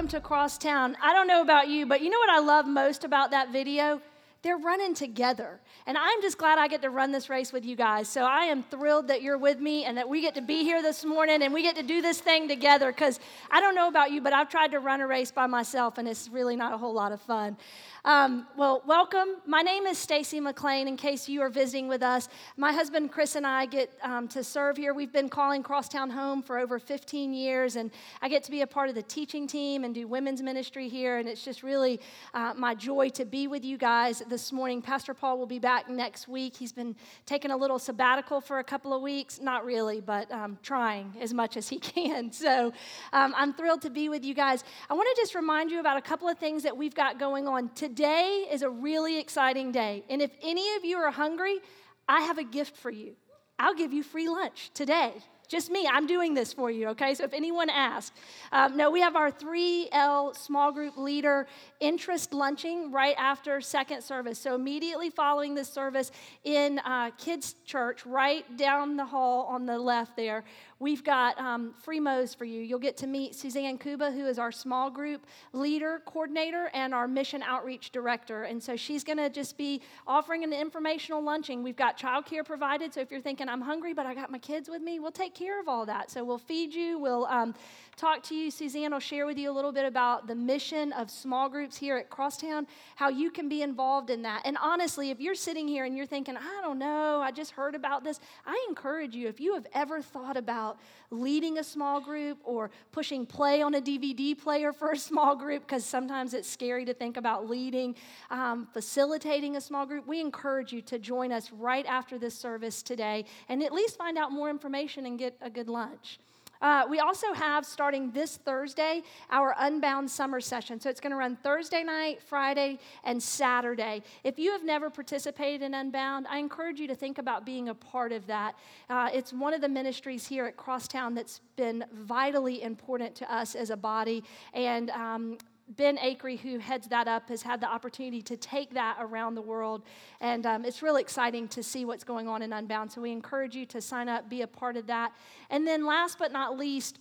welcome to Crosstowne. I don't know about you, but you know what I love most about that video? They're running together. And I'm just glad I get to run this race with you guys. So I am thrilled that you're with me and that we get to be here this morning and we get to do this thing together because I don't know about you, but I've tried to run a race by myself and it's really not a whole lot of fun. Um, well, welcome. My name is Stacy McLean. In case you are visiting with us, my husband Chris and I get um, to serve here. We've been calling Crosstowne home for over 15 years, and I get to be a part of the teaching team and do women's ministry here. And it's just really uh, my joy to be with you guys this morning. Pastor Paul will be back next week. He's been taking a little sabbatical for a couple of weeks. Not really, but um, trying as much as he can. So um, I'm thrilled to be with you guys. I want to just remind you about a couple of things that we've got going on today today is a really exciting day. And if any of you are hungry, I have a gift for you. I'll give you free lunch today. Just me, I'm doing this for you, okay? So if anyone asks, um, no, we have our 3L small group leader interest lunching right after second service. So immediately following this service in uh, kids' church, right down the hall on the left there, We've got um, free Mo's for you. You'll get to meet Suzanne Kuba, who is our small group leader, coordinator, and our mission outreach director. And so she's going to just be offering an informational lunching. We've got childcare provided. So if you're thinking, I'm hungry, but I got my kids with me, we'll take care of all that. So we'll feed you, we'll um, talk to you. Suzanne will share with you a little bit about the mission of small groups here at Crosstowne, how you can be involved in that. And honestly, if you're sitting here and you're thinking, I don't know, I just heard about this, I encourage you, if you have ever thought about leading a small group or pushing play on a DVD player for a small group, because sometimes it's scary to think about leading, um, facilitating a small group, we encourage you to join us right after this service today and at least find out more information and get a good lunch. Uh, we also have, starting this Thursday, our Unbound Summer Session. So it's going to run Thursday night, Friday, and Saturday. If you have never participated in Unbound, I encourage you to think about being a part of that. Uh, it's one of the ministries here at Crosstowne that's been vitally important to us as a body. And um, Ben Acree, who heads that up, has had the opportunity to take that around the world. And um, it's really exciting to see what's going on in Unbound. So we encourage you to sign up, be a part of that. And then, last but not least,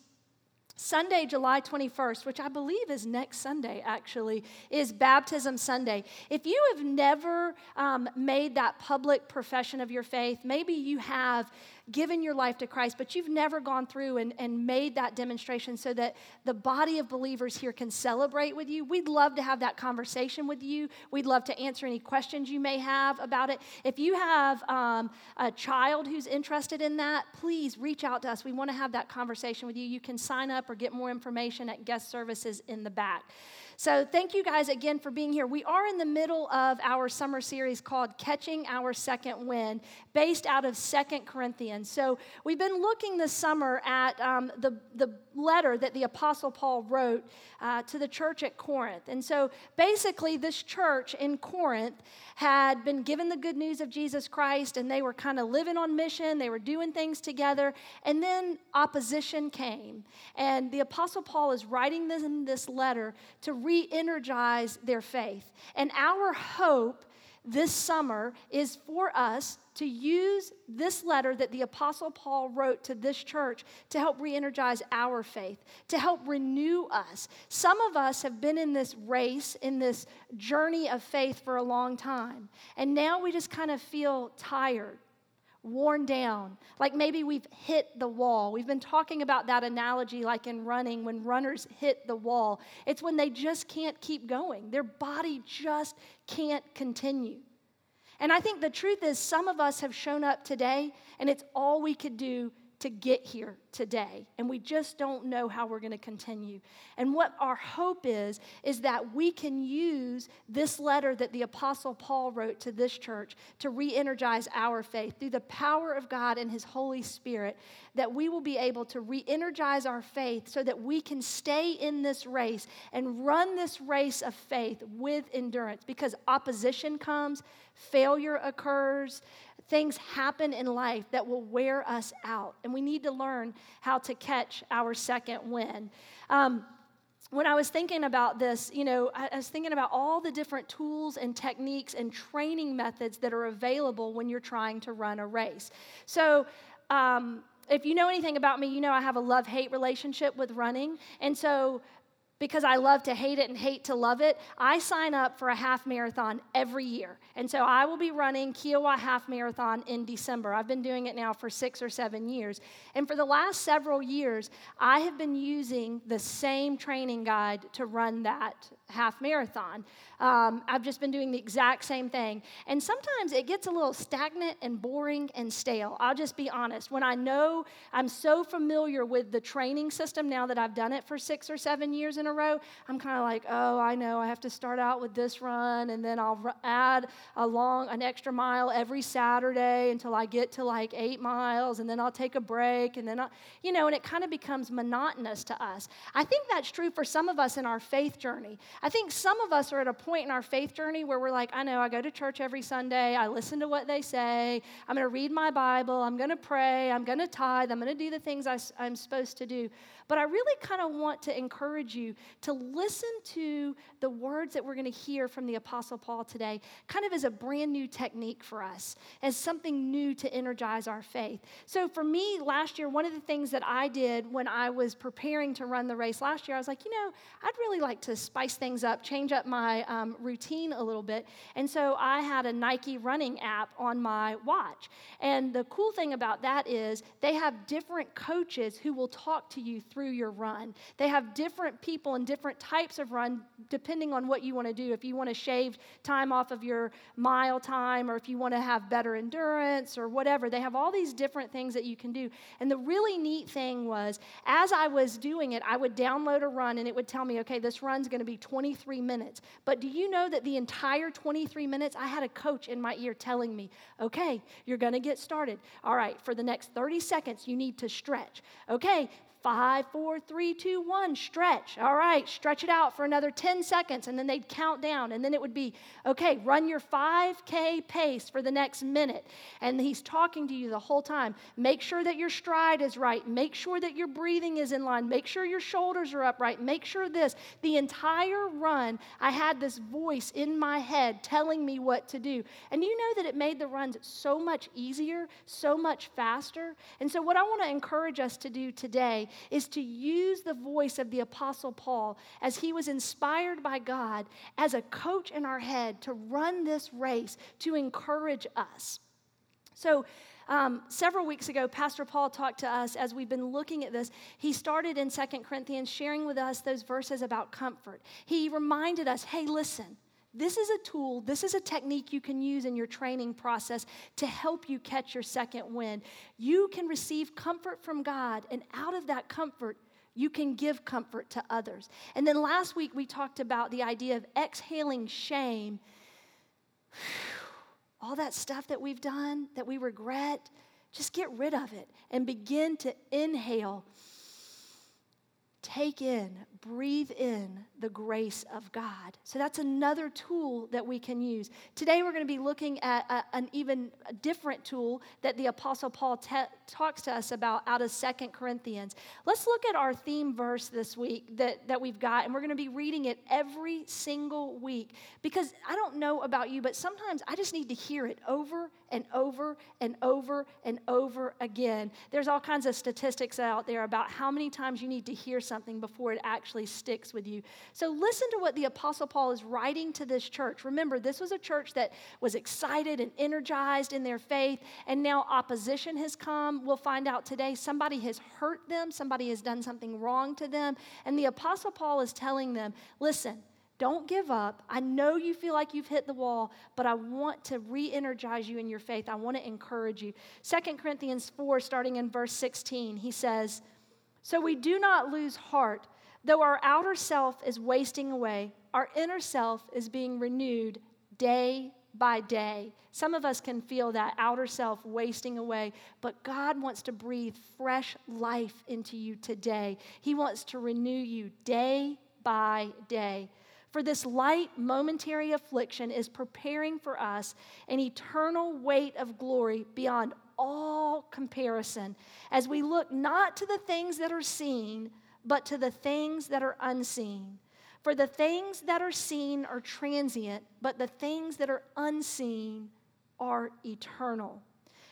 Sunday, July 21st, which I believe is next Sunday actually, is Baptism Sunday. If you have never um, made that public profession of your faith, maybe you have given your life to Christ, but you've never gone through and, and made that demonstration so that the body of believers here can celebrate with you, we'd love to have that conversation with you. We'd love to answer any questions you may have about it. If you have um, a child who's interested in that, please reach out to us. We want to have that conversation with you. You can sign up or get more information at guest services in the back. So, thank you guys again for being here. We are in the middle of our summer series called Catching Our Second Wind, based out of Second Corinthians. So, we've been looking this summer at um, the, the letter that the Apostle Paul wrote uh, to the church at Corinth. And so, basically, this church in Corinth had been given the good news of Jesus Christ, and they were kind of living on mission, they were doing things together. And then opposition came. And the Apostle Paul is writing in this letter to re energize their faith. And our hope this summer is for us to use this letter that the Apostle Paul wrote to this church to help re energize our faith, to help renew us. Some of us have been in this race, in this journey of faith for a long time, and now we just kind of feel tired worn down, like maybe we've hit the wall. We've been talking about that analogy like in running when runners hit the wall. It's when they just can't keep going, their body just can't continue. And I think the truth is, some of us have shown up today, and it's all we could do to get here today and we just don't know how we're going to continue. And what our hope is is that we can use this letter that the apostle paul wrote to this church to re-energize our faith through the power of god and his holy spirit that we will be able to re-energize our faith so that we can stay in this race and run this race of faith with endurance. Because opposition comes failure occurs things happen in life that will wear us out, and we need to learn how to catch our second wind. Um, when I was thinking about this, you know, I, was thinking about all the different tools and techniques and training methods that are available when you're trying to run a race. So, um, if you know anything about me, you know I have a love hate relationship with running. And so, because I love to hate it and hate to love it, I sign up for a half marathon every year. And so I will be running Kiawah Half Marathon in December. I've been doing it now for six or seven years. And for the last several years, I have been using the same training guide to run that half marathon. Um, I've just been doing the exact same thing. And sometimes it gets a little stagnant and boring and stale. I'll just be honest. When I know I'm so familiar with the training system now that I've done it for six or seven years in a row, I'm kind of like, oh, I know I have to start out with this run and then I'll add a long, an extra mile every Saturday until I get to like eight miles and then I'll take a break and then, I'll, you know, and it kind of becomes monotonous to us. I think that's true for some of us in our faith journey. I think some of us are at a point in our faith journey where we're like, I know, I go to church every Sunday, I listen to what they say, I'm going to read my Bible, I'm going to pray, I'm going to tithe, I'm going to do the things I, I'm supposed to do. But I really kind of want to encourage you to listen to the words that we're going to hear from the Apostle Paul today, kind of as a brand new technique for us, as something new to energize our faith. So for me, last year, one of the things that I did when I was preparing to run the race last year, I was like, you know, I'd really like to spice things up, change up my um, routine a little bit. And so I had a Nike running app on my watch. And the cool thing about that is they have different coaches who will talk to you through through your run. They have different people and different types of run depending on what you want to do. If you want to shave time off of your mile time, or if you want to have better endurance, or whatever, they have all these different things that you can do. And the really neat thing was, as I was doing it, I would download a run and it would tell me, okay, this run's going to be 23 minutes. But do you know that the entire 23 minutes, I had a coach in my ear telling me, okay, you're going to get started. All right, for the next 30 seconds, you need to stretch. Okay, Five, four, three, two, one, stretch. All right, stretch it out for another 10 seconds, and then they'd count down. And then it would be, okay, run your 5K pace for the next minute. And he's talking to you the whole time. Make sure that your stride is right. Make sure that your breathing is in line. Make sure your shoulders are upright. Make sure this. The entire run, I had this voice in my head telling me what to do. And you know that it made the runs so much easier, so much faster. And so, what I want to encourage us to do today is to use the voice of the Apostle Paul as he was inspired by God as a coach in our head to run this race to encourage us. So, um, several weeks ago, Pastor Paul talked to us as we've been looking at this. He started in Second Corinthians sharing with us those verses about comfort. He reminded us hey, listen, this is a tool, this is a technique you can use in your training process to help you catch your second wind. You can receive comfort from God, and out of that comfort, you can give comfort to others. And then last week, we talked about the idea of exhaling shame. All that stuff that we've done that we regret, just get rid of it and begin to inhale take in, breathe in the grace of God. So that's another tool that we can use. Today we're going to be looking at a, an even different tool that the Apostle Paul te- talks to us about out of Second Corinthians. Let's look at our theme verse this week that, that we've got, and we're going to be reading it every single week because I don't know about you, but sometimes I just need to hear it over and over and over and over again. There's all kinds of statistics out there about how many times you need to hear something before it actually sticks with you. So listen to what the Apostle Paul is writing to this church. Remember, this was a church that was excited and energized in their faith, and now opposition has come. We'll find out today somebody has hurt them, somebody has done something wrong to them, and the Apostle Paul is telling them, listen, don't give up. I know you feel like you've hit the wall, but I want to re energize you in your faith. I want to encourage you. 2 Corinthians 4, starting in verse 16, he says, So we do not lose heart. Though our outer self is wasting away, our inner self is being renewed day by day. Some of us can feel that outer self wasting away, but God wants to breathe fresh life into you today. He wants to renew you day by day. For this light, momentary affliction is preparing for us an eternal weight of glory beyond all comparison as we look not to the things that are seen, but to the things that are unseen. For the things that are seen are transient, but the things that are unseen are eternal.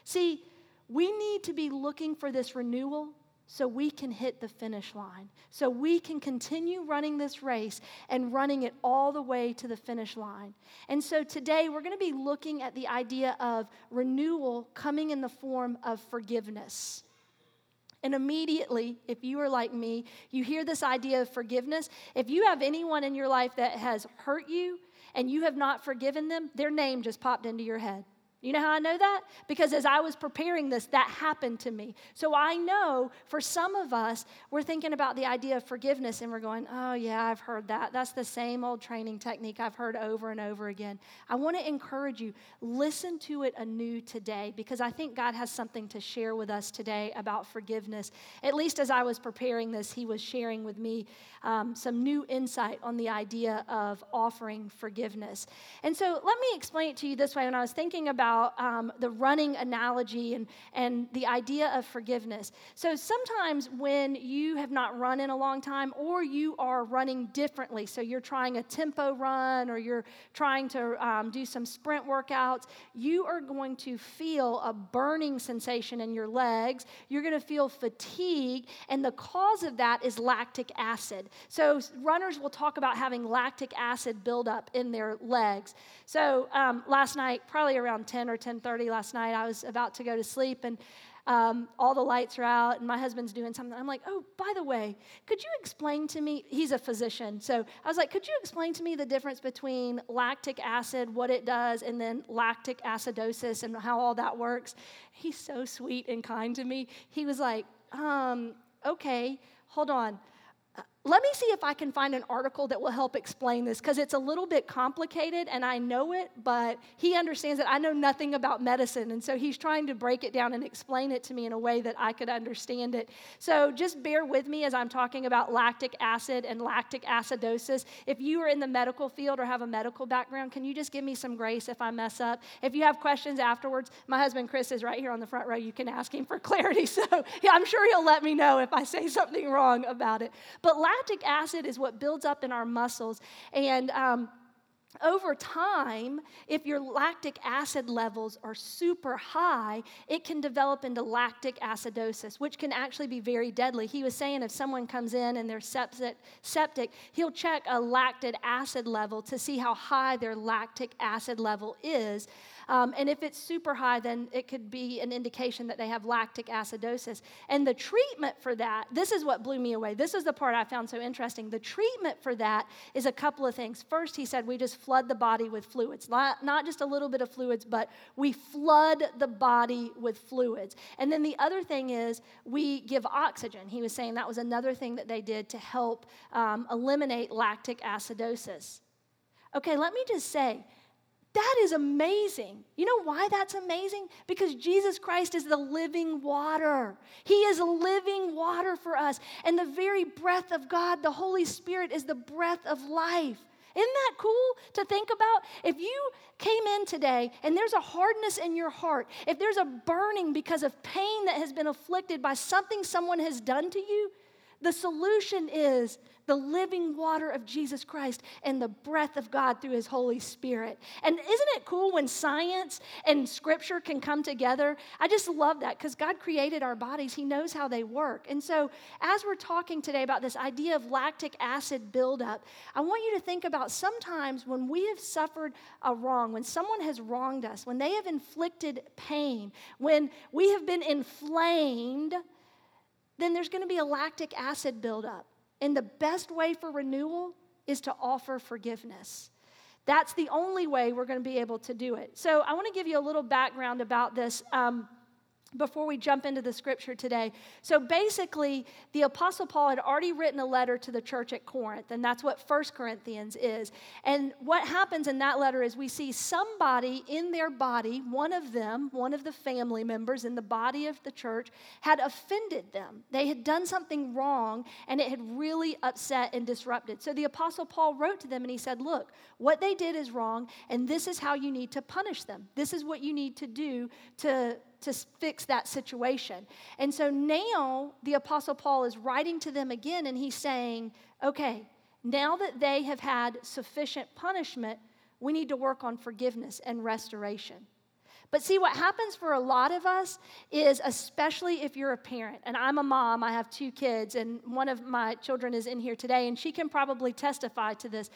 See, we need to be looking for this renewal so we can hit the finish line, so we can continue running this race and running it all the way to the finish line. And so today we're going to be looking at the idea of renewal coming in the form of forgiveness. And immediately, if you are like me, you hear this idea of forgiveness. If you have anyone in your life that has hurt you and you have not forgiven them, their name just popped into your head. You know how I know that? Because as I was preparing this, that happened to me. So I know for some of us, we're thinking about the idea of forgiveness and we're going, oh, yeah, I've heard that. That's the same old training technique I've heard over and over again. I want to encourage you, listen to it anew today because I think God has something to share with us today about forgiveness. At least as I was preparing this, He was sharing with me um, some new insight on the idea of offering forgiveness. And so let me explain it to you this way when I was thinking about about um, the running analogy and, and the idea of forgiveness. So sometimes when you have not run in a long time or you are running differently, so you're trying a tempo run or you're trying to um, do some sprint workouts, you are going to feel a burning sensation in your legs. You're going to feel fatigue, and the cause of that is lactic acid. So runners will talk about having lactic acid buildup in their legs. So um, last night, probably around 10 10 or 10.30 last night. I was about to go to sleep and um, all the lights are out and my husband's doing something. I'm like, oh, by the way, could you explain to me? He's a physician. So I was like, could you explain to me the difference between lactic acid, what it does, and then lactic acidosis and how all that works? He's so sweet and kind to me. He was like, um, okay, hold on let me see if I can find an article that will help explain this because it's a little bit complicated and I know it, but he understands that I know nothing about medicine. And so he's trying to break it down and explain it to me in a way that I could understand it. So just bear with me as I'm talking about lactic acid and lactic acidosis. If you are in the medical field or have a medical background, can you just give me some grace if I mess up? If you have questions afterwards, my husband Chris is right here on the front row. You can ask him for clarity. So yeah, I'm sure he'll let me know if I say something wrong about it. But lactic acid is what builds up in our muscles. And um, over time, if your lactic acid levels are super high, it can develop into lactic acidosis, which can actually be very deadly. He was saying if someone comes in and they're septic, septic he'll check a lactic acid level to see how high their lactic acid level is. Um, and if it's super high, then it could be an indication that they have lactic acidosis. And the treatment for that, this is what blew me away. This is the part I found so interesting. The treatment for that is a couple of things. First, he said we just flood the body with fluids, not, not just a little bit of fluids, but we flood the body with fluids. And then the other thing is we give oxygen. He was saying that was another thing that they did to help um, eliminate lactic acidosis. Okay, let me just say, that is amazing. You know why that's amazing? Because Jesus Christ is the living water. He is living water for us. And the very breath of God, the Holy Spirit, is the breath of life. Isn't that cool to think about? If you came in today and there's a hardness in your heart, if there's a burning because of pain that has been afflicted by something someone has done to you, the solution is the living water of Jesus Christ and the breath of God through His Holy Spirit. And isn't it cool when science and scripture can come together? I just love that because God created our bodies, He knows how they work. And so, as we're talking today about this idea of lactic acid buildup, I want you to think about sometimes when we have suffered a wrong, when someone has wronged us, when they have inflicted pain, when we have been inflamed then there's going to be a lactic acid buildup. And the best way for renewal is to offer forgiveness. That's the only way we're going to be able to do it. So, I want to give you a little background about this. Um, before we jump into the scripture today. So basically, the Apostle Paul had already written a letter to the church at Corinth, and that's what First Corinthians is. And what happens in that letter is we see somebody in their body, one of them, one of the family members in the body of the church, had offended them. They had done something wrong, and it had really upset and disrupted. So the Apostle Paul wrote to them and he said, Look, what they did is wrong, and this is how you need to punish them. This is what you need to do to to fix that situation. And so now the Apostle Paul is writing to them again and he's saying, okay, now that they have had sufficient punishment, we need to work on forgiveness and restoration. But see, what happens for a lot of us is, especially if you're a parent, and I'm a mom, I have two kids, and one of my children is in here today, and she can probably testify to this.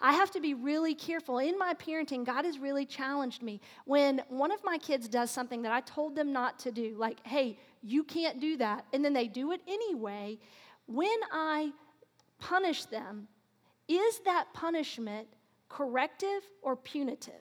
I have to be really careful. In my parenting, God has really challenged me. When one of my kids does something that I told them not to do, like, hey, you can't do that, and then they do it anyway, when I punish them, is that punishment corrective or punitive?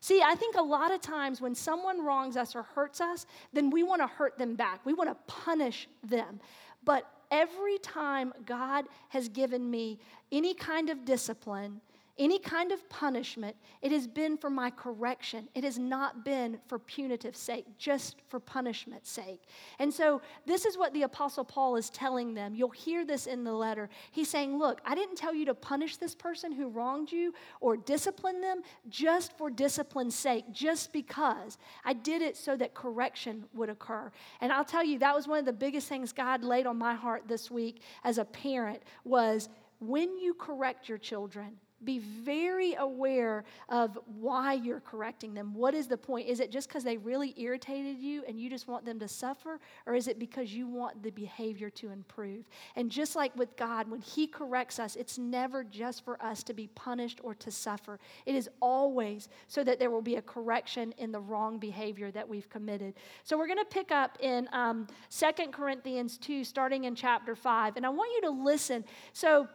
See, I think a lot of times when someone wrongs us or hurts us, then we want to hurt them back. We want to punish them. But every time God has given me any kind of discipline, any kind of punishment, it has been for my correction. It has not been for punitive sake, just for punishment's sake. And so, this is what the Apostle Paul is telling them. You'll hear this in the letter. He's saying, Look, I didn't tell you to punish this person who wronged you or discipline them just for discipline's sake, just because. I did it so that correction would occur. And I'll tell you, that was one of the biggest things God laid on my heart this week as a parent was when you correct your children, be very aware of why you're correcting them. What is the point? Is it just because they really irritated you and you just want them to suffer? Or is it because you want the behavior to improve? And just like with God, when He corrects us, it's never just for us to be punished or to suffer. It is always so that there will be a correction in the wrong behavior that we've committed. So we're going to pick up in um, 2 Corinthians 2, starting in chapter 5. And I want you to listen. So,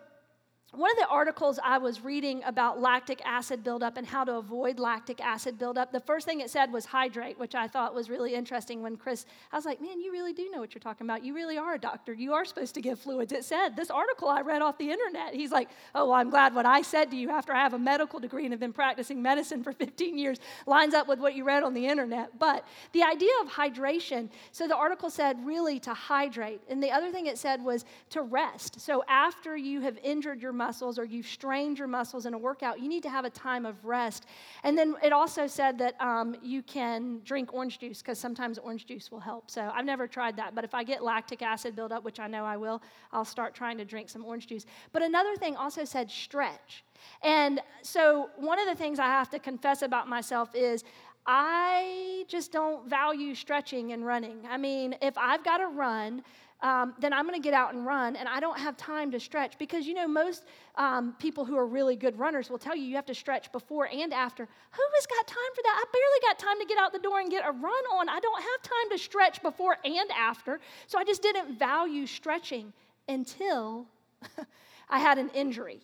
one of the articles I was reading about lactic acid buildup and how to avoid lactic acid buildup, the first thing it said was hydrate, which I thought was really interesting when Chris, I was like, man, you really do know what you're talking about. You really are a doctor. You are supposed to give fluids. It said, this article I read off the internet. He's like, oh, well, I'm glad what I said to you after I have a medical degree and have been practicing medicine for 15 years lines up with what you read on the internet. But the idea of hydration, so the article said really to hydrate. And the other thing it said was to rest. So after you have injured your muscles or you've strained your muscles in a workout, you need to have a time of rest. And then it also said that um, you can drink orange juice because sometimes orange juice will help. So I've never tried that, but if I get lactic acid buildup, which I know I will, I'll start trying to drink some orange juice. But another thing also said stretch. And so one of the things I have to confess about myself is I just don't value stretching and running. I mean, if I've got to run, um, then I'm going to get out and run, and I don't have time to stretch because you know most um, people who are really good runners will tell you you have to stretch before and after. Who has got time for that? I barely got time to get out the door and get a run on. I don't have time to stretch before and after, so I just didn't value stretching until I had an injury.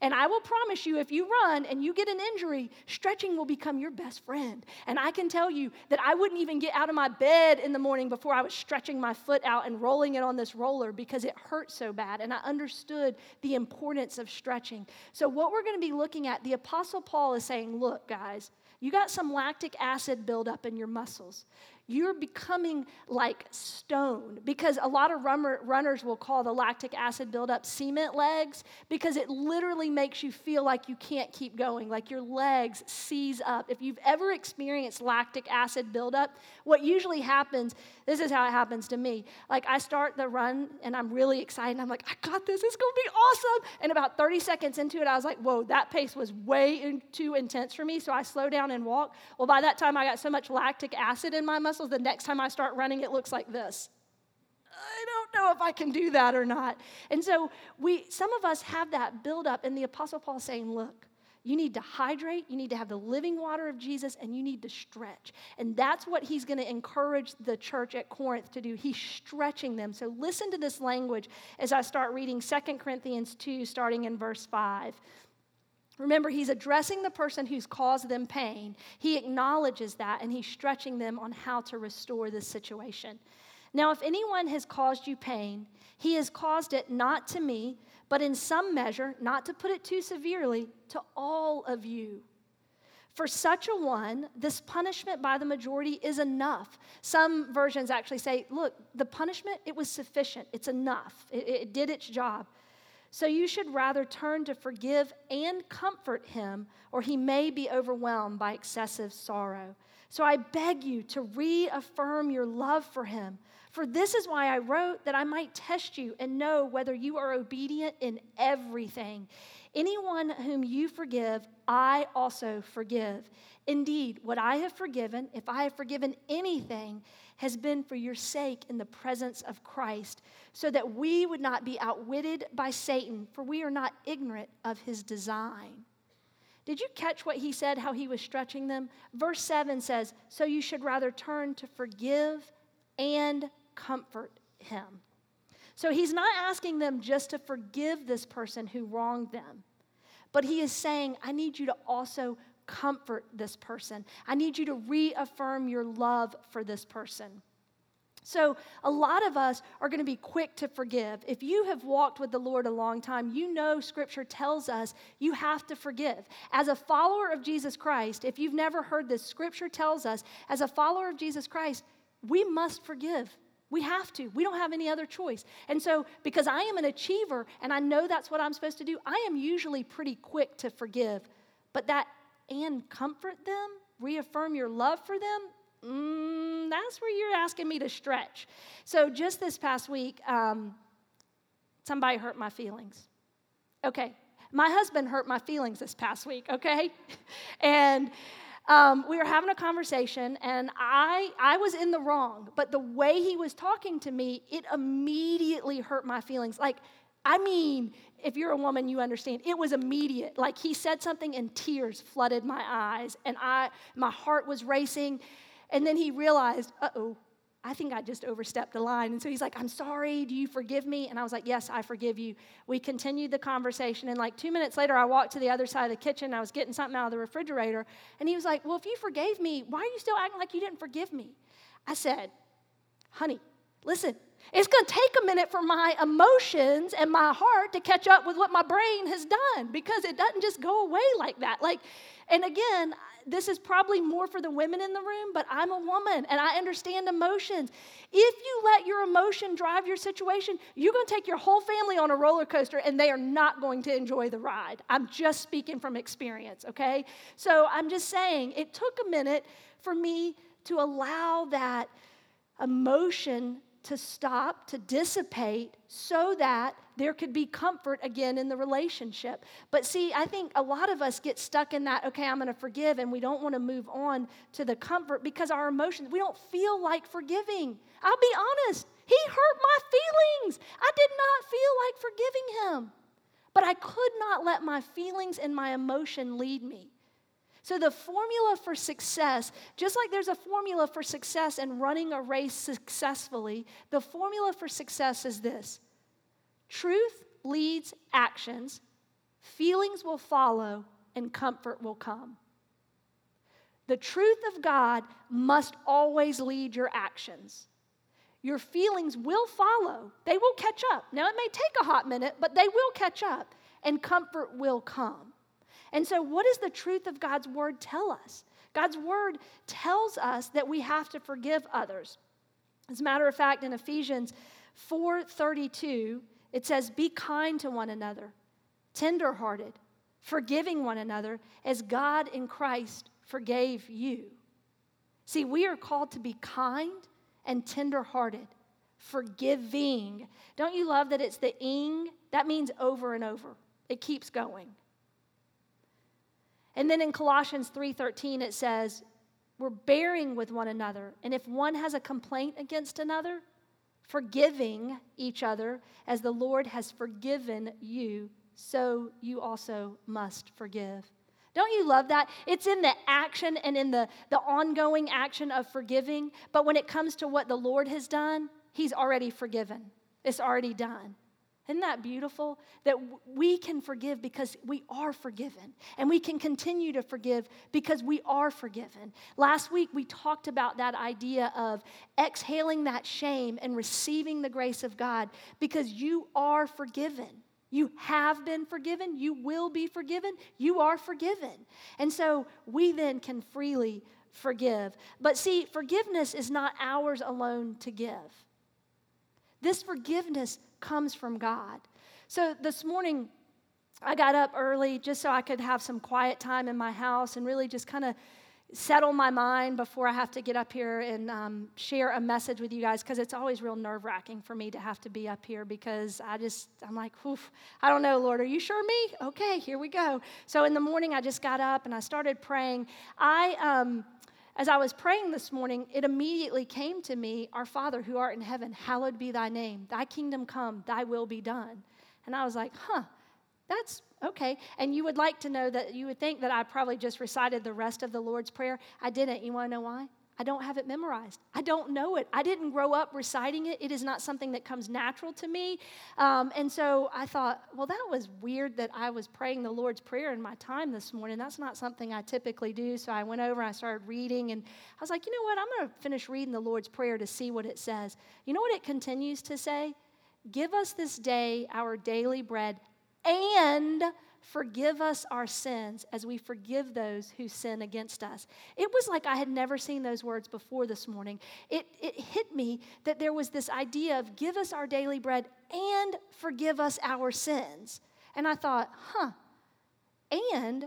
And I will promise you, if you run and you get an injury, stretching will become your best friend. And I can tell you that I wouldn't even get out of my bed in the morning before I was stretching my foot out and rolling it on this roller because it hurt so bad. And I understood the importance of stretching. So, what we're going to be looking at, the Apostle Paul is saying, look, guys, you got some lactic acid buildup in your muscles you're becoming like stone because a lot of runner, runners will call the lactic acid buildup cement legs because it literally makes you feel like you can't keep going, like your legs seize up. If you've ever experienced lactic acid buildup, what usually happens, this is how it happens to me. Like I start the run and I'm really excited. I'm like, I got this, it's gonna be awesome. And about 30 seconds into it, I was like, whoa, that pace was way in, too intense for me. So I slow down and walk. Well, by that time, I got so much lactic acid in my muscles muscles, the next time I start running, it looks like this. I don't know if I can do that or not. And so we some of us have that buildup, and the apostle Paul saying, look, you need to hydrate, you need to have the living water of Jesus, and you need to stretch. And that's what he's going to encourage the church at Corinth to do. He's stretching them. So listen to this language as I start reading 2 Corinthians 2, starting in verse 5. Remember, he's addressing the person who's caused them pain. He acknowledges that and he's stretching them on how to restore this situation. Now, if anyone has caused you pain, he has caused it not to me, but in some measure, not to put it too severely, to all of you. For such a one, this punishment by the majority is enough. Some versions actually say, look, the punishment, it was sufficient, it's enough, it, it did its job. So you should rather turn to forgive and comfort him, or he may be overwhelmed by excessive sorrow. So I beg you to reaffirm your love for him. For this is why I wrote that I might test you and know whether you are obedient in everything. Anyone whom you forgive, I also forgive. Indeed, what I have forgiven, if I have forgiven anything, has been for your sake in the presence of Christ, so that we would not be outwitted by Satan, for we are not ignorant of his design. Did you catch what he said, how he was stretching them? Verse 7 says, So you should rather turn to forgive and comfort him. So he's not asking them just to forgive this person who wronged them, but he is saying, I need you to also comfort this person. I need you to reaffirm your love for this person. So, a lot of us are going to be quick to forgive. If you have walked with the Lord a long time, you know Scripture tells us you have to forgive. As a follower of Jesus Christ, if you've never heard this, Scripture tells us, as a follower of Jesus Christ, we must forgive. We have to. We don't have any other choice. And so, because I am an achiever and I know that's what I'm supposed to do, I am usually pretty quick to forgive. But that and comfort them, reaffirm your love for them, mm, that's where you're asking me to stretch. So, just this past week, um, somebody hurt my feelings. Okay, my husband hurt my feelings this past week, okay? and um, we were having a conversation and I, I was in the wrong, but the way he was talking to me, it immediately hurt my feelings. Like, I mean, if you're a woman, you understand. It was immediate. Like he said something and tears flooded my eyes and I, my heart was racing. And then he realized, uh oh, I think I just overstepped the line. And so he's like, I'm sorry. Do you forgive me? And I was like, Yes, I forgive you. We continued the conversation. And like two minutes later, I walked to the other side of the kitchen. I was getting something out of the refrigerator. And he was like, Well, if you forgave me, why are you still acting like you didn't forgive me? I said, Honey, listen, it's going to take a minute for my emotions and my heart to catch up with what my brain has done because it doesn't just go away like that. Like, and again, this is probably more for the women in the room, but I'm a woman and I understand emotions. If you let your emotion drive your situation, you're going to take your whole family on a roller coaster and they are not going to enjoy the ride. I'm just speaking from experience, okay? So I'm just saying it took a minute for me to allow that emotion to stop, to dissipate, so that there could be comfort again in the relationship. But see, I think a lot of us get stuck in that, okay, I'm going to forgive, and we don't want to move on to the comfort because our emotions, we don't feel like forgiving. I'll be honest, he hurt my feelings. I did not feel like forgiving him. But I could not let my feelings and my emotion lead me. So, the formula for success, just like there's a formula for success in running a race successfully, the formula for success is this truth leads actions, feelings will follow, and comfort will come. The truth of God must always lead your actions. Your feelings will follow, they will catch up. Now, it may take a hot minute, but they will catch up, and comfort will come. And so, what does the truth of God's word tell us? God's word tells us that we have to forgive others. As a matter of fact, in Ephesians 4:32, it says, "Be kind to one another, tenderhearted, forgiving one another, as God in Christ forgave you." See, we are called to be kind and tenderhearted, forgiving. Don't you love that it's the ing? That means over and over. It keeps going. And then in Colossians 3:13 it says, we're bearing with one another, and if one has a complaint against another, forgiving each other as the Lord has forgiven you, so you also must forgive. Don't you love that? It's in the action and in the, the ongoing action of forgiving. But when it comes to what the Lord has done, He's already forgiven. It's already done. Isn't that beautiful? That we can forgive because we are forgiven. And we can continue to forgive because we are forgiven. Last week, we talked about that idea of exhaling that shame and receiving the grace of God because you are forgiven. You have been forgiven. You will be forgiven. You are forgiven. And so we then can freely forgive. But see, forgiveness is not ours alone to give. This forgiveness comes from God. So this morning, I got up early just so I could have some quiet time in my house and really just kind of settle my mind before I have to get up here and um, share a message with you guys because it's always real nerve wracking for me to have to be up here because I just, I'm like, oof, I don't know, Lord, are you sure me? Okay, here we go. So in the morning, I just got up and I started praying. I, um, as I was praying this morning, it immediately came to me, Our Father who art in heaven, hallowed be thy name. Thy kingdom come, thy will be done. And I was like, huh, that's okay. And you would like to know that you would think that I probably just recited the rest of the Lord's Prayer. I didn't. You want to know why? I don't have it memorized. I don't know it. I didn't grow up reciting it. It is not something that comes natural to me. Um, and so I thought, well, that was weird that I was praying the Lord's Prayer in my time this morning. That's not something I typically do. So I went over and I started reading, and I was like, you know what? I'm going to finish reading the Lord's Prayer to see what it says. You know what it continues to say? Give us this day our daily bread and forgive us our sins as we forgive those who sin against us. It was like I had never seen those words before this morning. It, it hit me that there was this idea of give us our daily bread and forgive us our sins. And I thought, huh, and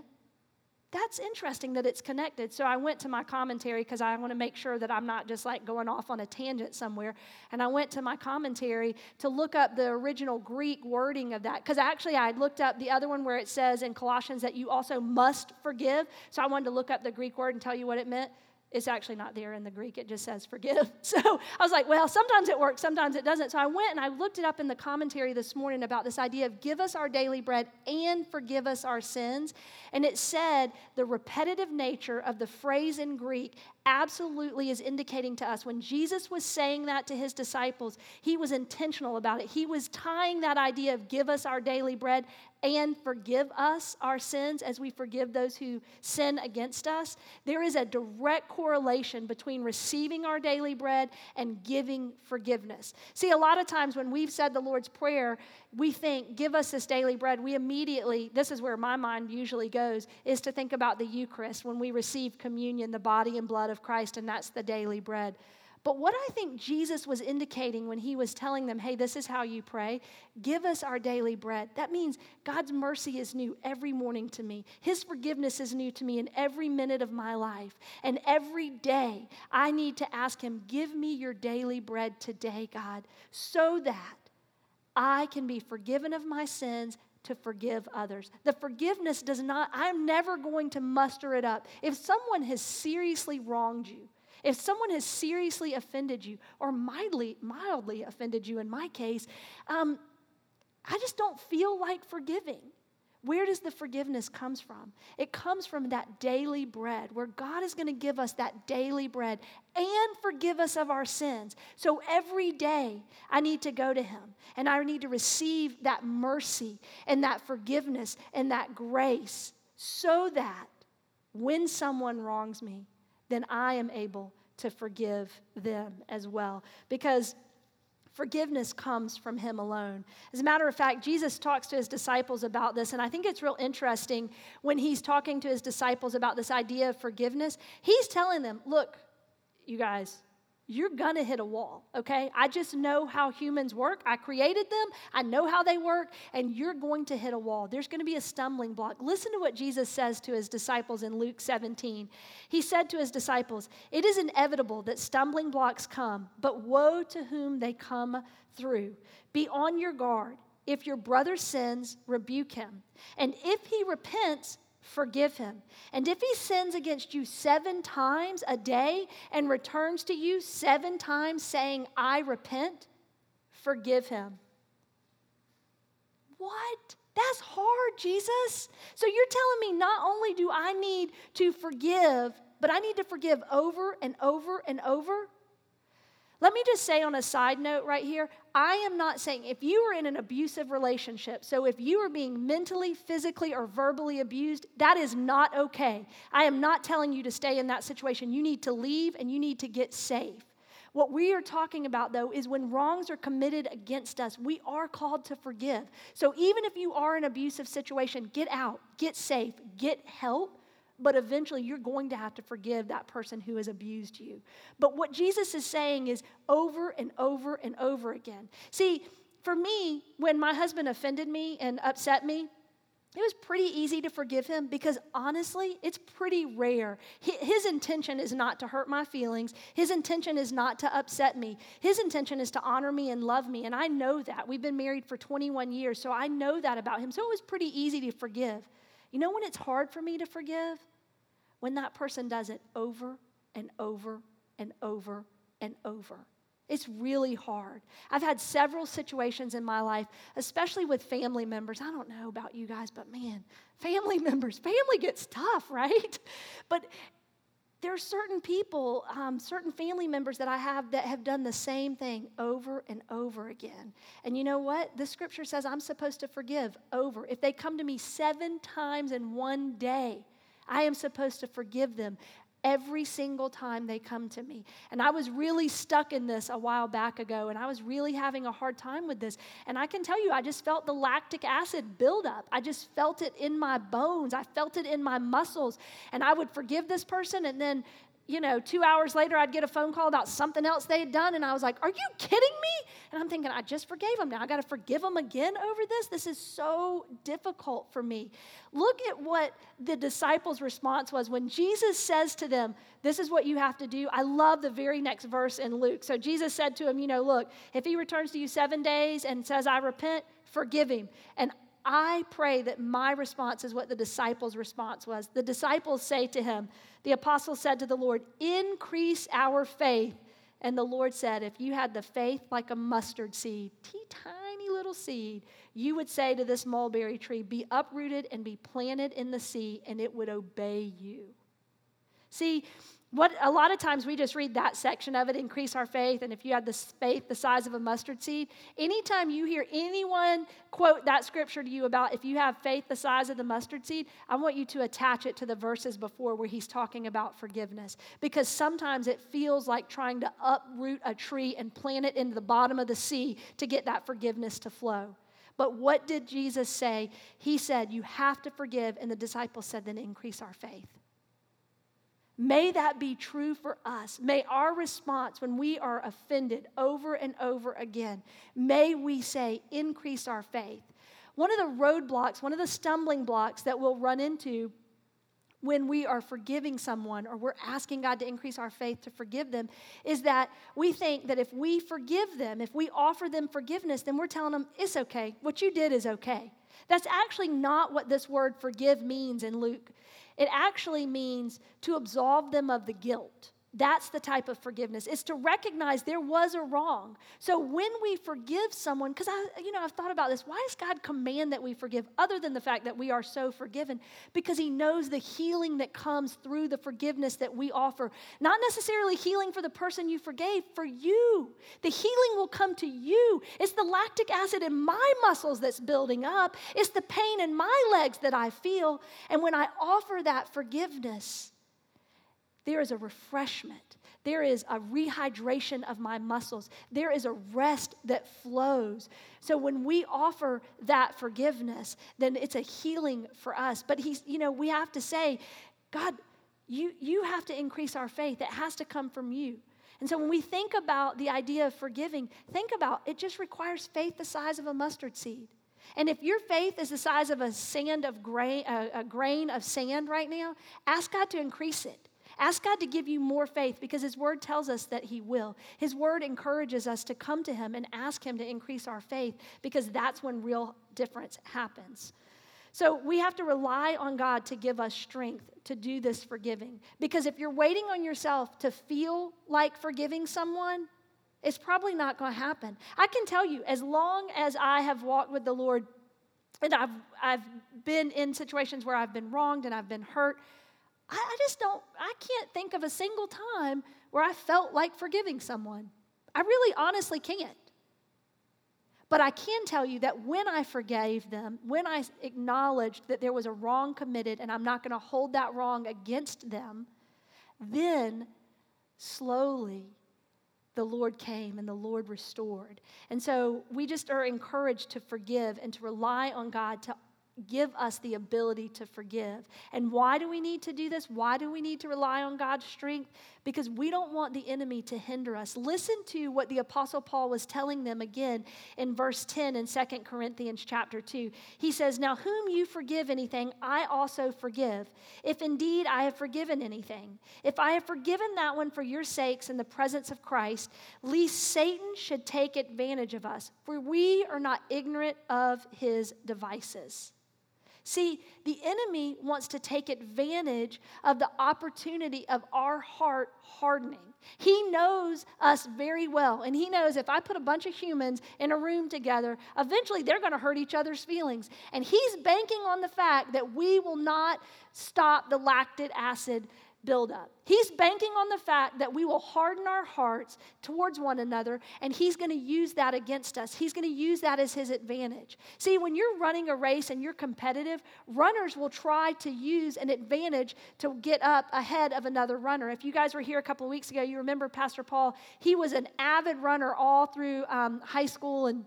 that's interesting that it's connected. So I went to my commentary because I want to make sure that I'm not just like going off on a tangent somewhere. And I went to my commentary to look up the original Greek wording of that. Because actually, I looked up the other one where it says in Colossians that you also must forgive. So I wanted to look up the Greek word and tell you what it meant. It's actually not there in the Greek, it just says forgive. So I was like, well, sometimes it works, sometimes it doesn't. So I went and I looked it up in the commentary this morning about this idea of give us our daily bread and forgive us our sins. And it said the repetitive nature of the phrase in Greek absolutely is indicating to us when Jesus was saying that to his disciples, he was intentional about it. He was tying that idea of give us our daily bread and forgive us our sins as we forgive those who sin against us. There is a direct correlation between receiving our daily bread and giving forgiveness. See, a lot of times when we've said the Lord's Prayer, we think, give us this daily bread. We immediately, this is where my mind usually goes, is to think about the Eucharist when we receive communion, the body and blood of Christ, and that's the daily bread. But what I think Jesus was indicating when he was telling them, hey, this is how you pray, give us our daily bread. That means God's mercy is new every morning to me. His forgiveness is new to me in every minute of my life. And every day I need to ask Him, give me your daily bread today, God, so that I can be forgiven of my sins to forgive others. The forgiveness does not, I'm never going to muster it up. If someone has seriously wronged you, if someone has seriously offended you or mildly, mildly offended you, in my case, um, I just don't feel like forgiving. Where does the forgiveness comes from? It comes from that daily bread where God is going to give us that daily bread and forgive us of our sins. So every day I need to go to him and I need to receive that mercy and that forgiveness and that grace so that when someone wrongs me, then I am able to forgive them as well. Because forgiveness comes from him alone. As a matter of fact, Jesus talks to his disciples about this, and I think it's real interesting when he's talking to his disciples about this idea of forgiveness. He's telling them, Look, you guys, you're gonna hit a wall, okay? I just know how humans work. I created them, I know how they work, and you're going to hit a wall. There's gonna be a stumbling block. Listen to what Jesus says to his disciples in Luke 17. He said to his disciples, It is inevitable that stumbling blocks come, but woe to whom they come through. Be on your guard. If your brother sins, rebuke him. And if he repents, forgive him. And if he sins against you seven times a day and returns to you seven times saying, I repent, forgive him. What? That's hard, Jesus. So you're telling me not only do I need to forgive, but I need to forgive over and over and over? Let me just say on a side note right here I am not saying if you are in an abusive relationship, so if you are being mentally, physically, or verbally abused, that is not okay. I am not telling you to stay in that situation. You need to leave and you need to get safe. What we are talking about, though, is when wrongs are committed against us, we are called to forgive. So even if you are in an abusive situation, get out, get safe, get help, but eventually you're going to have to forgive that person who has abused you. But what Jesus is saying is over and over and over again. See, for me, when my husband offended me and upset me, it was pretty easy to forgive him because honestly, it's pretty rare. His intention is not to hurt my feelings. His intention is not to upset me. His intention is to honor me and love me. And I know that. We've been married for 21 years, so I know that about him. So it was pretty easy to forgive. You know when it's hard for me to forgive? When that person does it over and over and over and over. It's really hard. I've had several situations in my life, especially with family members. I don't know about you guys, but man, family members, family gets tough, right? But there are certain people, um, certain family members that I have that have done the same thing over and over again. And you know what? The scripture says I'm supposed to forgive over. If they come to me seven times in one day, I am supposed to forgive them every single time they come to me. And I was really stuck in this a while back ago, and I was really having a hard time with this. And I can tell you, I just felt the lactic acid buildup. I just felt it in my bones, I felt it in my muscles. And I would forgive this person, and then you know, two hours later, I'd get a phone call about something else they had done, and I was like, Are you kidding me? And I'm thinking, I just forgave them. Now I got to forgive them again over this. This is so difficult for me. Look at what the disciples' response was when Jesus says to them, This is what you have to do. I love the very next verse in Luke. So Jesus said to him, You know, look, if he returns to you seven days and says, I repent, forgive him. And I pray that my response is what the disciples' response was. The disciples say to him, the apostle said to the Lord, Increase our faith. And the Lord said, If you had the faith like a mustard seed, tea tiny little seed, you would say to this mulberry tree, Be uprooted and be planted in the sea, and it would obey you. See, what a lot of times we just read that section of it, increase our faith, and if you had the faith the size of a mustard seed, anytime you hear anyone quote that scripture to you about if you have faith the size of the mustard seed, I want you to attach it to the verses before where he's talking about forgiveness. Because sometimes it feels like trying to uproot a tree and plant it into the bottom of the sea to get that forgiveness to flow. But what did Jesus say? He said, You have to forgive, and the disciples said, Then increase our faith. May that be true for us. May our response when we are offended over and over again, may we say, increase our faith. One of the roadblocks, one of the stumbling blocks that we'll run into when we are forgiving someone or we're asking God to increase our faith to forgive them is that we think that if we forgive them, if we offer them forgiveness, then we're telling them, it's okay. What you did is okay. That's actually not what this word forgive means in Luke. It actually means to absolve them of the guilt. That's the type of forgiveness. It's to recognize there was a wrong. So when we forgive someone, because I, you know, I've thought about this. Why does God command that we forgive, other than the fact that we are so forgiven? Because He knows the healing that comes through the forgiveness that we offer. Not necessarily healing for the person you forgave, for you. The healing will come to you. It's the lactic acid in my muscles that's building up. It's the pain in my legs that I feel. And when I offer that forgiveness, there is a refreshment. There is a rehydration of my muscles. There is a rest that flows. So when we offer that forgiveness, then it's a healing for us. But he's, you know, we have to say, God, you, you have to increase our faith. It has to come from you. And so when we think about the idea of forgiving, think about it just requires faith the size of a mustard seed. And if your faith is the size of a sand of grain, a, a grain of sand right now, ask God to increase it. Ask God to give you more faith because His Word tells us that He will. His Word encourages us to come to Him and ask Him to increase our faith because that's when real difference happens. So we have to rely on God to give us strength to do this forgiving. Because if you're waiting on yourself to feel like forgiving someone, it's probably not going to happen. I can tell you, as long as I have walked with the Lord and I've, I've been in situations where I've been wronged and I've been hurt, I, I just don't, I can't think of a single time where I felt like forgiving someone. I really honestly can't. But I can tell you that when I forgave them, when I acknowledged that there was a wrong committed and I'm not going to hold that wrong against them, then slowly the Lord came and the Lord restored. And so we just are encouraged to forgive and to rely on God to give us the ability to forgive. And why do we need to do this? Why do we need to rely on God's strength? Because we don't want the enemy to hinder us. Listen to what the apostle Paul was telling them again in verse 10 in 2 Corinthians chapter 2. He says, "Now whom you forgive anything, I also forgive, if indeed I have forgiven anything. If I have forgiven that one for your sakes in the presence of Christ, lest Satan should take advantage of us, for we are not ignorant of his devices." See, the enemy wants to take advantage of the opportunity of our heart hardening. He knows us very well, and he knows if I put a bunch of humans in a room together, eventually they're going to hurt each other's feelings. And he's banking on the fact that we will not stop the lactic acid buildup. He's banking on the fact that we will harden our hearts towards one another, and He's going to use that against us. He's going to use that as His advantage. See, when you're running a race and you're competitive, runners will try to use an advantage to get up ahead of another runner. If you guys were here a couple of weeks ago, you remember Pastor Paul, he was an avid runner all through um, high school and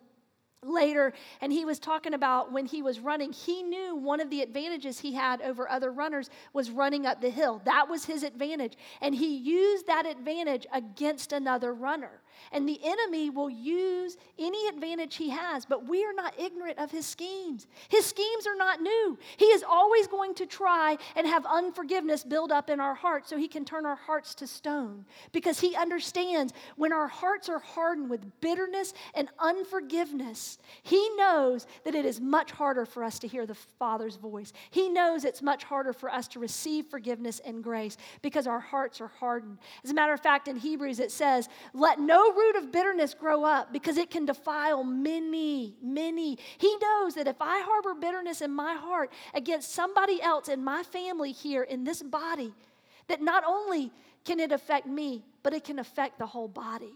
later and he was talking about when he was running he knew one of the advantages he had over other runners was running up the hill. That was his advantage and he used that advantage against another runner and the enemy will use any advantage he has, but we are not ignorant of his schemes. His schemes are not new. He is always going to try and have unforgiveness build up in our hearts so he can turn our hearts to stone because he understands when our hearts are hardened with bitterness and unforgiveness, he knows that it is much harder for us to hear the Father's voice. He knows it's much harder for us to receive forgiveness and grace because our hearts are hardened. As a matter of fact, in Hebrews it says, Let root of bitterness grow up because it can defile many, many. He knows that if I harbor bitterness in my heart against somebody else in my family here in this body, that not only can it affect me, but it can affect the whole body.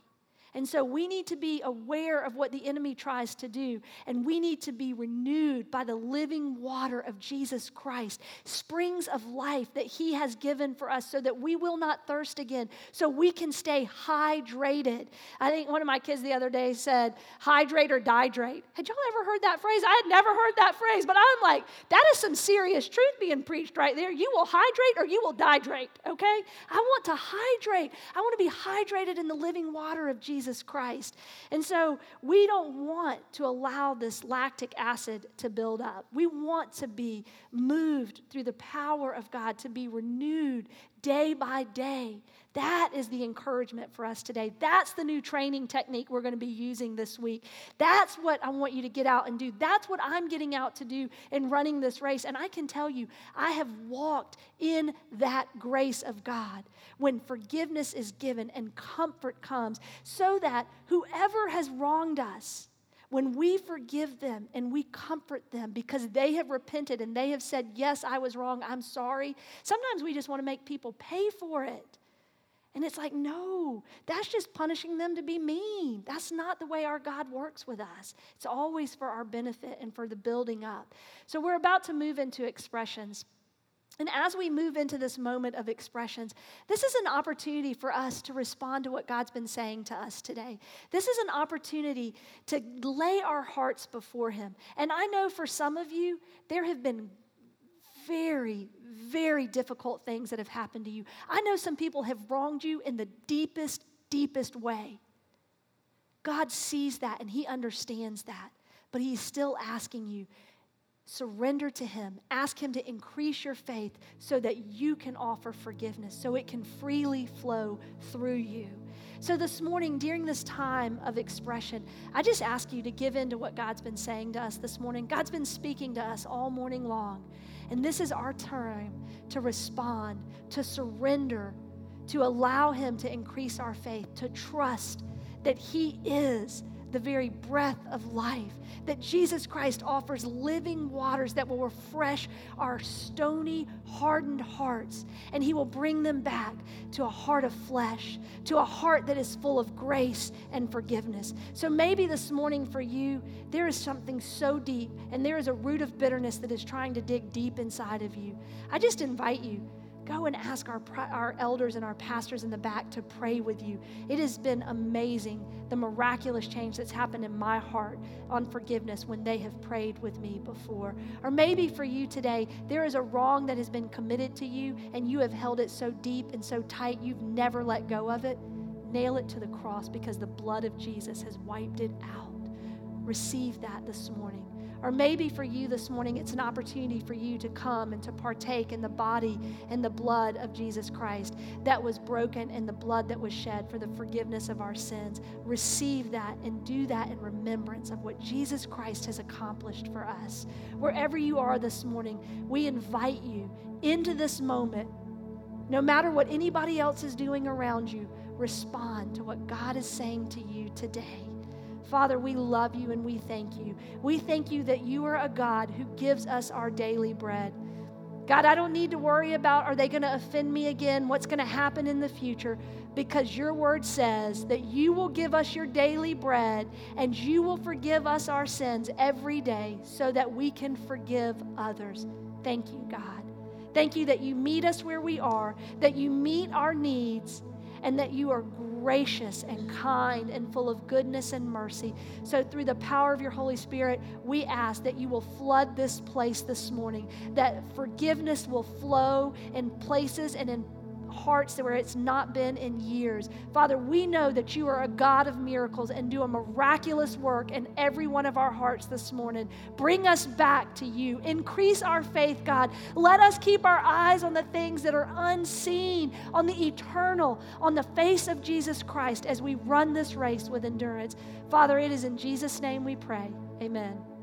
And so we need to be aware of what the enemy tries to do, and we need to be renewed by the living water of Jesus Christ, springs of life that he has given for us so that we will not thirst again, so we can stay hydrated. I think one of my kids the other day said, hydrate or dihydrate. Had y'all ever heard that phrase? I had never heard that phrase, but I'm like, that is some serious truth being preached right there. You will hydrate or you will dihydrate, okay? I want to hydrate. I want to be hydrated in the living water of Jesus Jesus Christ. And so we don't want to allow this lactic acid to build up. We want to be moved through the power of God, to be renewed day by day. That is the encouragement for us today. That's the new training technique we're going to be using this week. That's what I want you to get out and do. That's what I'm getting out to do in running this race. And I can tell you, I have walked in that grace of God when forgiveness is given and comfort comes, so that whoever has wronged us, when we forgive them and we comfort them because they have repented and they have said, Yes, I was wrong, I'm sorry, sometimes we just want to make people pay for it. And it's like, no, that's just punishing them to be mean. That's not the way our God works with us. It's always for our benefit and for the building up. So we're about to move into expressions. And as we move into this moment of expressions, this is an opportunity for us to respond to what God's been saying to us today. This is an opportunity to lay our hearts before Him. And I know for some of you, there have been very, very difficult things that have happened to you. I know some people have wronged you in the deepest, deepest way. God sees that and He understands that, but He's still asking you Surrender to Him. Ask Him to increase your faith so that you can offer forgiveness, so it can freely flow through you. So, this morning, during this time of expression, I just ask you to give in to what God's been saying to us this morning. God's been speaking to us all morning long. And this is our time to respond, to surrender, to allow Him to increase our faith, to trust that He is the very breath of life, that Jesus Christ offers living waters that will refresh our stony, hardened hearts, and He will bring them back to a heart of flesh, to a heart that is full of grace and forgiveness. So maybe this morning for you, there is something so deep, and there is a root of bitterness that is trying to dig deep inside of you. I just invite you go and ask our, our elders and our pastors in the back to pray with you. It has been amazing the miraculous change that's happened in my heart on forgiveness when they have prayed with me before. Or maybe for you today, there is a wrong that has been committed to you and you have held it so deep and so tight you've never let go of it. Nail it to the cross because the blood of Jesus has wiped it out. Receive that this morning. Or maybe for you this morning, it's an opportunity for you to come and to partake in the body and the blood of Jesus Christ that was broken and the blood that was shed for the forgiveness of our sins. Receive that and do that in remembrance of what Jesus Christ has accomplished for us. Wherever you are this morning, we invite you into this moment. No matter what anybody else is doing around you, respond to what God is saying to you today. Father, we love you and we thank you. We thank you that you are a God who gives us our daily bread. God, I don't need to worry about are they going to offend me again? What's going to happen in the future? Because your word says that you will give us your daily bread and you will forgive us our sins every day so that we can forgive others. Thank you, God. Thank you that you meet us where we are, that you meet our needs, and that you are gracious and kind and full of goodness and mercy. So, through the power of your Holy Spirit, we ask that you will flood this place this morning, that forgiveness will flow in places and in hearts where it's not been in years. Father, we know that you are a God of miracles and do a miraculous work in every one of our hearts this morning. Bring us back to you. Increase our faith, God. Let us keep our eyes on the things that are unseen, on the eternal, on the face of Jesus Christ as we run this race with endurance. Father, it is in Jesus' name we pray. Amen.